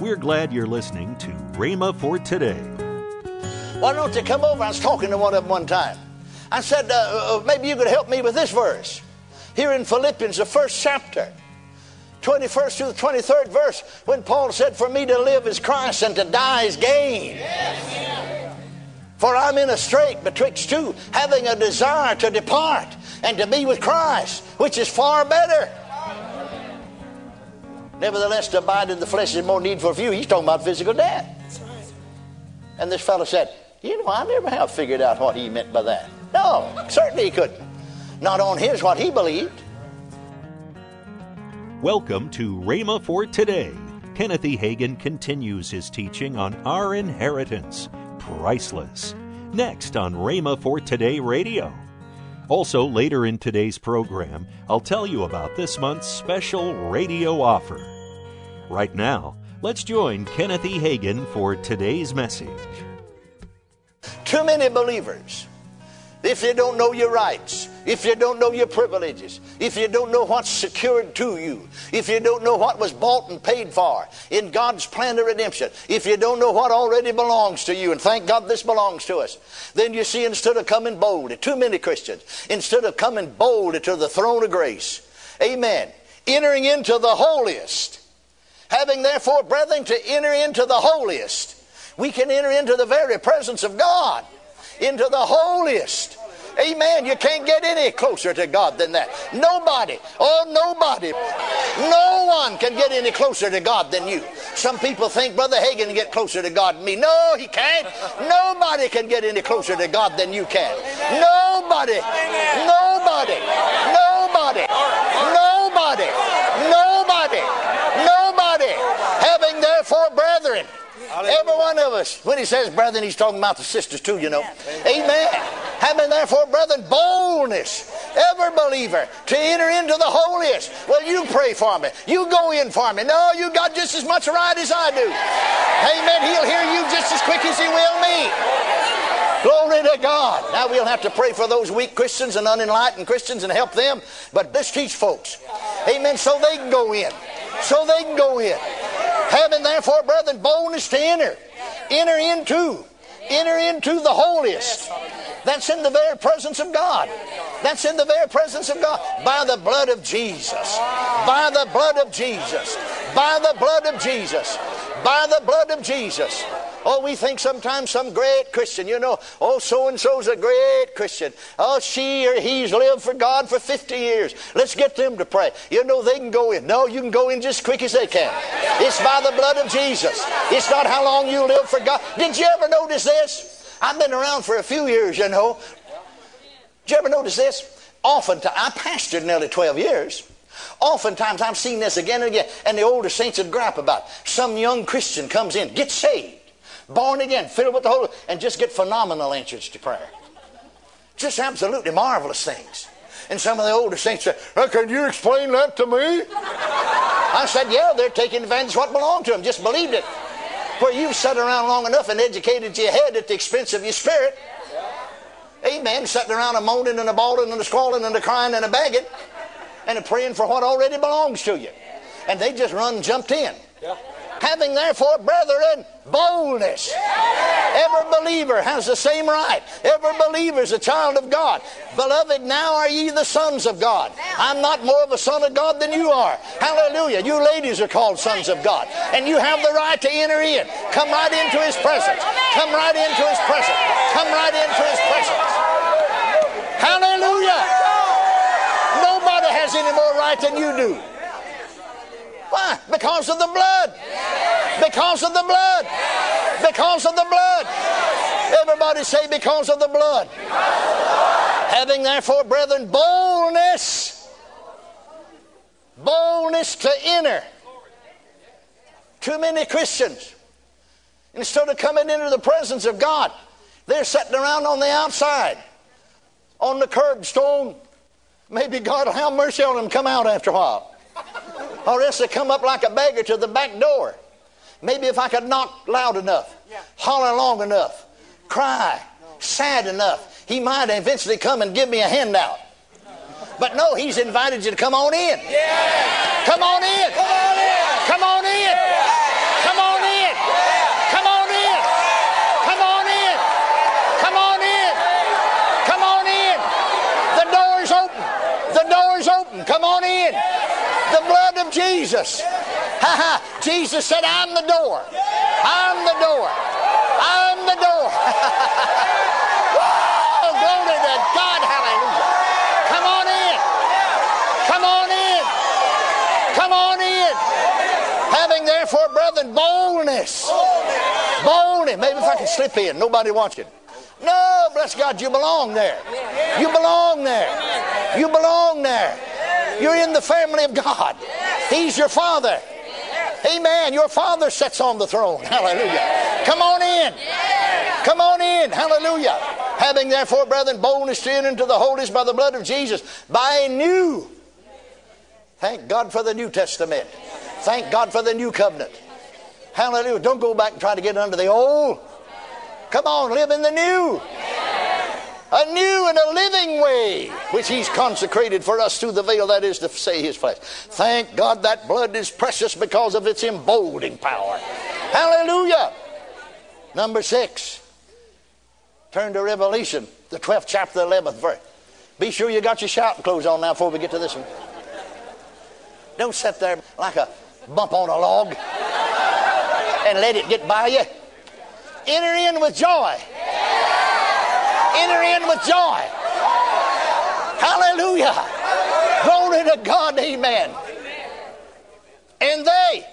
We're glad you're listening to Rhema for today. Why don't you come over? I was talking to one of them one time. I said, uh, uh, maybe you could help me with this verse. Here in Philippians, the first chapter, 21st to the 23rd verse, when Paul said, For me to live is Christ and to die is gain. Yes. For I'm in a strait betwixt two, having a desire to depart and to be with Christ, which is far better. Nevertheless, to abide in the flesh is more needful for you. He's talking about physical death. And this fellow said, You know, I never have figured out what he meant by that. No, certainly he couldn't. Not on his what he believed. Welcome to Rhema for Today. Kenneth E. Hagin continues his teaching on our inheritance, priceless. Next on Rhema for Today Radio. Also, later in today's program, I'll tell you about this month's special radio offer. Right now, let's join Kenneth E. Hagin for today's message. Too many believers if they don't know your rights, if you don't know your privileges, if you don't know what's secured to you, if you don't know what was bought and paid for in God's plan of redemption, if you don't know what already belongs to you, and thank God this belongs to us, then you see, instead of coming boldly, too many Christians, instead of coming boldly to the throne of grace, amen, entering into the holiest, having therefore, brethren, to enter into the holiest, we can enter into the very presence of God into the holiest. Amen. You can't get any closer to God than that. Nobody, oh, nobody, no one can get any closer to God than you. Some people think Brother Hagin can get closer to God than me. No, he can't. Nobody can get any closer to God than you can. Nobody, nobody, nobody, nobody, nobody, nobody. Having therefore, brethren, Every one of us. When he says brethren, he's talking about the sisters too, you know. Amen. Having therefore, brethren, boldness, every believer, to enter into the holiest. Well, you pray for me. You go in for me. No, you got just as much right as I do. Amen. He'll hear you just as quick as he will me. Glory to God. Now we'll have to pray for those weak Christians and unenlightened Christians and help them. But let's teach folks. Amen. So they can go in. So they can go in. Having therefore, brethren, boldness to enter. Enter into. Enter into the holiest. That's in the very presence of God. That's in the very presence of God. By the blood of Jesus. By the blood of Jesus. By the blood of Jesus. By the blood of Jesus. Oh, we think sometimes some great Christian, you know, oh, so and so's a great Christian. Oh, she or he's lived for God for 50 years. Let's get them to pray. You know, they can go in. No, you can go in just as quick as they can. It's by the blood of Jesus. It's not how long you live for God. Did you ever notice this? I've been around for a few years, you know. Did you ever notice this? Oftentimes, I pastored nearly 12 years. Oftentimes, I've seen this again and again, and the older saints would gripe about. Some young Christian comes in, gets saved born again, filled with the Holy, and just get phenomenal answers to prayer. Just absolutely marvelous things. And some of the older saints said, Can you explain that to me? I said, Yeah, they're taking advantage of what belonged to them. Just believed it. Where you've sat around long enough and educated your head at the expense of your spirit. Amen. Sitting around a moaning and a bawling and a squalling and a crying and a begging and a praying for what already belongs to you. And they just run and jumped in. Having therefore, brethren, boldness. Every believer has the same right. Every believer is a child of God. Beloved, now are ye the sons of God. I'm not more of a son of God than you are. Hallelujah. You ladies are called sons of God. And you have the right to enter in. Come right into his presence. Come right into his presence. Come right into his presence. Hallelujah. Nobody has any more right than you do. Why? Because of the blood. Because of the blood. Because of the blood. Everybody say, because of the blood. Having therefore, brethren, boldness. Boldness to enter. Too many Christians, instead of coming into the presence of God, they're sitting around on the outside, on the curbstone. Maybe God will have mercy on them come out after a while or else they come up like a beggar to the back door. Maybe if I could knock loud enough, holler long enough, cry sad enough, he might eventually come and give me a handout. But no, he's invited you to come on in. Yeah. Come on in. Come on in. Come on in. Come on in. Come on in. Come on in. Come on in. Come on in. The door's open. The door's open. Come on in. The blood of Jesus. Ha ha. Jesus said, I'm the door. I'm the door. I'm the door. oh, glory to God. Hallelujah. Come on in. Come on in. Come on in. Having therefore, brethren, boldness. Boldness. Maybe if I can slip in, nobody watching. No, bless God, you belong there. You belong there. You belong there. You're in the family of God. He's your father. Amen. Your father sits on the throne. Hallelujah. Come on in. Come on in. Hallelujah. Having therefore, brethren, boldness to enter into the holiest by the blood of Jesus, by a new. Thank God for the New Testament. Thank God for the new covenant. Hallelujah. Don't go back and try to get under the old. Come on, live in the new. A new and a living way, which He's consecrated for us through the veil, that is to say, His flesh. Thank God that blood is precious because of its emboldening power. Hallelujah. Number six. Turn to Revelation, the 12th chapter, the 11th verse. Be sure you got your shouting clothes on now before we get to this one. Don't sit there like a bump on a log and let it get by you. Enter in with joy. Enter in with joy. Hallelujah. Glory to God. Amen. And they,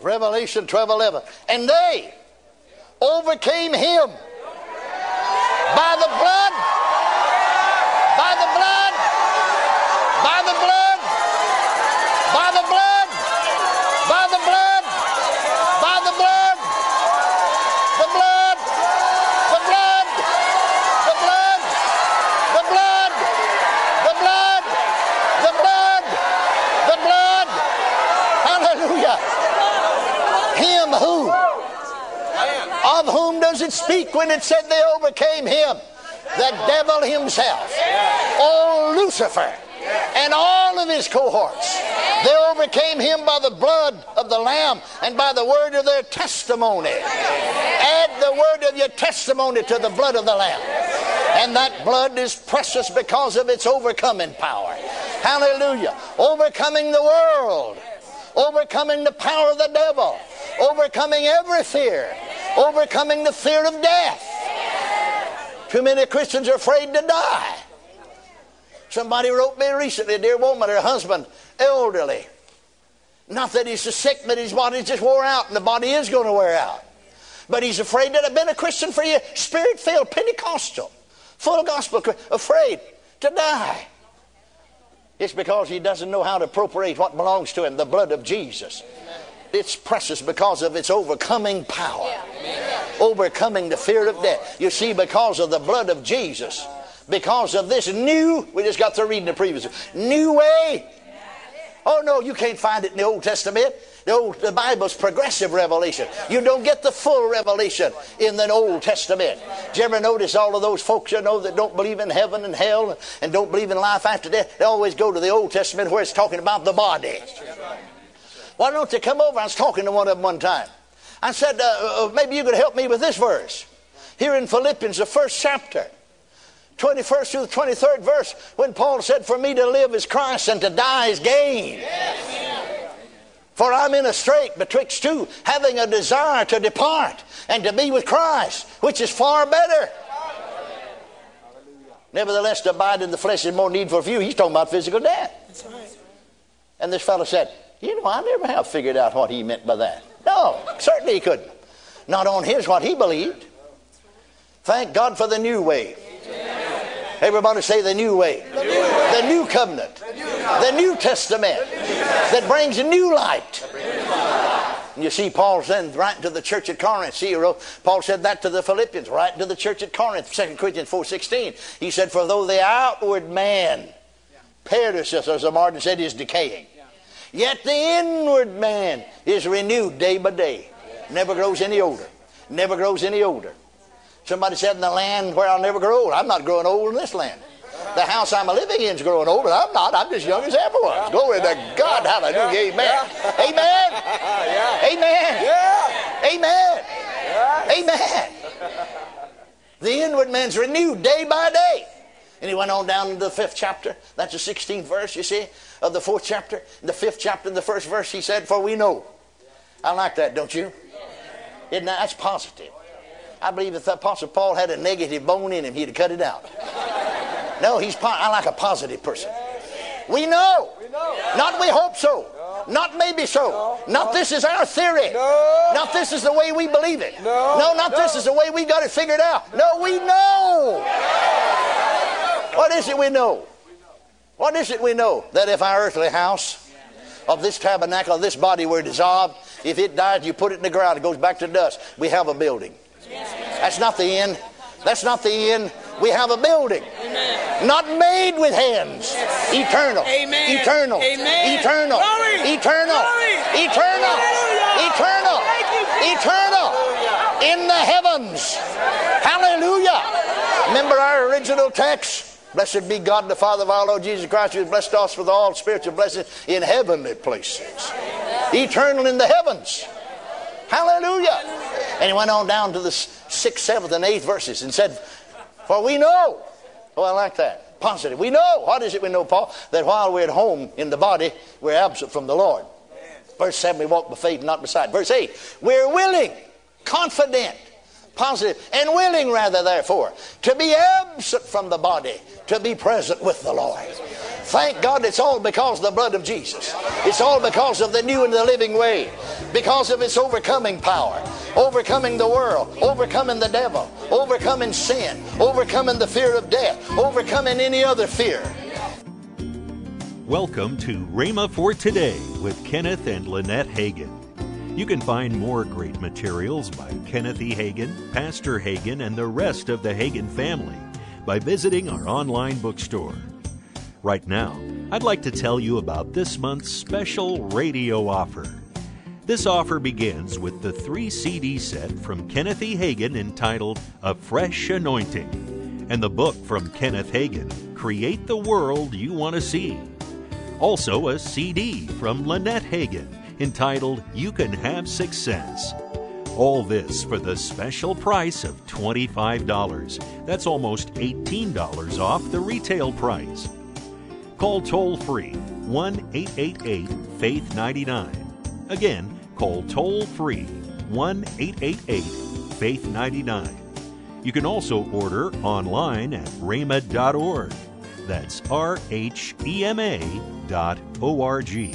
Revelation 12 11, and they overcame him by the blood, by the blood, by the blood, by the blood, by the blood, by the blood, the blood, the blood, the blood, the blood, the blood, the blood, the blood. Hallelujah. Him who? Of whom does it speak when it said they overcame him? The devil himself. Oh, Lucifer. And all of his cohorts. They overcame him by the blood of the Lamb and by the word of their testimony. Add the word of your testimony to the blood of the Lamb. And that blood is precious because of its overcoming power. Hallelujah. Overcoming the world. Overcoming the power of the devil. Overcoming every fear. Overcoming the fear of death. Too many Christians are afraid to die. Somebody wrote me recently, a dear woman, her husband, elderly. Not that he's sick, but his body's just wore out, and the body is going to wear out. But he's afraid that I've been a Christian for years, spirit filled, Pentecostal, full gospel, afraid to die. It's because he doesn't know how to appropriate what belongs to him, the blood of Jesus. It's precious because of its overcoming power, overcoming the fear of death. You see, because of the blood of Jesus, because of this new, we just got through reading the previous, new way. Oh no, you can't find it in the Old Testament. The, Old, the Bible's progressive revelation. You don't get the full revelation in the Old Testament. Did you ever notice all of those folks you know that don't believe in heaven and hell and don't believe in life after death? They always go to the Old Testament where it's talking about the body. Why don't they come over? I was talking to one of them one time. I said, uh, uh, maybe you could help me with this verse. Here in Philippians, the first chapter, 21st through the 23rd verse, when Paul said, For me to live is Christ and to die is gain. For I'm in a strait betwixt two, having a desire to depart and to be with Christ, which is far better. Nevertheless, to abide in the flesh is more needful for you. He's talking about physical death. And this fellow said, You know, I never have figured out what he meant by that. No, certainly he couldn't. Not on his what he believed. Thank God for the new way. Everybody say the new way. The new, way. The new covenant. The new, the new testament that brings a new light. And you see, Paul then right to the church at Corinth. See, wrote, Paul said that to the Philippians, right to the church at Corinth, 2 Corinthians 4.16. He said, For though the outward man perishes, as the Martin said, is decaying, yet the inward man is renewed day by day. Never grows any older. Never grows any older. Somebody said in the land where I'll never grow old. I'm not growing old in this land. The house I'm living in is growing old, but I'm not. I'm just young as ever was. Glory to God. Hallelujah. Amen. Amen. Amen. Amen. Amen. The inward man's renewed day by day. And he went on down to the fifth chapter. That's the 16th verse, you see. Of the fourth chapter, the fifth chapter, the first verse, he said, For we know. I like that, don't you? Isn't that? That's positive. I believe if the Apostle Paul had a negative bone in him, he'd have cut it out. No, he's. I like a positive person. We know. Not we hope so. Not maybe so. Not this is our theory. Not this is the way we believe it. No, not this is the way we got it figured out. No, we know. What is it we know? What is it we know? That if our earthly house of this tabernacle, of this body were dissolved, if it dies, you put it in the ground, it goes back to dust. We have a building. That's not the end. That's not the end. We have a building. Amen. Not made with hands. Eternal. Amen. Eternal. Amen. Eternal. Glory. Eternal. Glory. Eternal. Eternal. Eternal. In the heavens. Hallelujah. Remember our original text? Blessed be God the Father of our Lord Jesus Christ, who has blessed us with all spiritual blessings in heavenly places. Eternal in the heavens. Hallelujah. And he went on down to the sixth, seventh, and eighth verses and said, For we know. Oh, I like that. Positive. We know. What is it we know, Paul? That while we're at home in the body, we're absent from the Lord. Verse 7, we walk by faith, not by sight. Verse 8, we're willing, confident, positive, and willing, rather, therefore, to be absent from the body, to be present with the Lord. Thank God it's all because of the blood of Jesus. It's all because of the new and the living way, because of its overcoming power, overcoming the world, overcoming the devil, overcoming sin, overcoming the fear of death, overcoming any other fear. Welcome to Rhema for Today with Kenneth and Lynette Hagin. You can find more great materials by Kenneth E. Hagin, Pastor Hagin, and the rest of the Hagin family by visiting our online bookstore. Right now, I'd like to tell you about this month's special radio offer. This offer begins with the three CD set from Kenneth E. Hagin entitled A Fresh Anointing and the book from Kenneth Hagin, Create the World You Want to See. Also, a CD from Lynette Hagin entitled You Can Have Success. All this for the special price of $25. That's almost $18 off the retail price. Call toll free 1 888 Faith 99. Again, call toll free 1 888 Faith 99. You can also order online at rhema.org. That's R H E M A dot O R G.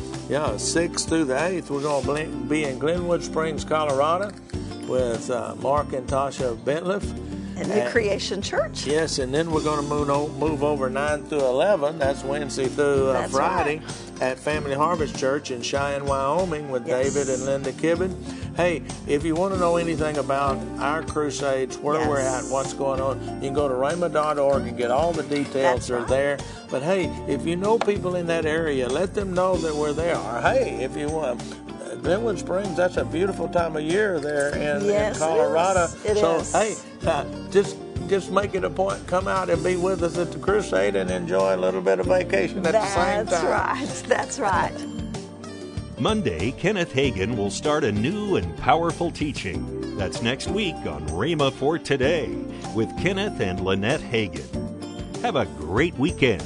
Yeah, 6th through the 8th, we're going to be in Glenwood Springs, Colorado with uh, Mark and Tasha Bentliff and New Creation Church. Yes, and then we're going to move, move over 9 through 11. That's Wednesday through uh, That's Friday right. at Family Harvest Church in Cheyenne, Wyoming with yes. David and Linda Kibben. Hey, if you want to know anything about our crusades, where yes. we're at, what's going on, you can go to rhema.org and get all the details That's are right. there. But hey, if you know people in that area, let them know that we're there. Or hey, if you want, Glenwood Springs, that's a beautiful time of year there in, yes, in Colorado. It is. It so, is. hey, uh, just just make it a point, come out and be with us at the crusade and enjoy a little bit of vacation at that's the same time. That's right. That's right. Monday, Kenneth Hagin will start a new and powerful teaching. That's next week on Rhema for Today with Kenneth and Lynette Hagin. Have a great weekend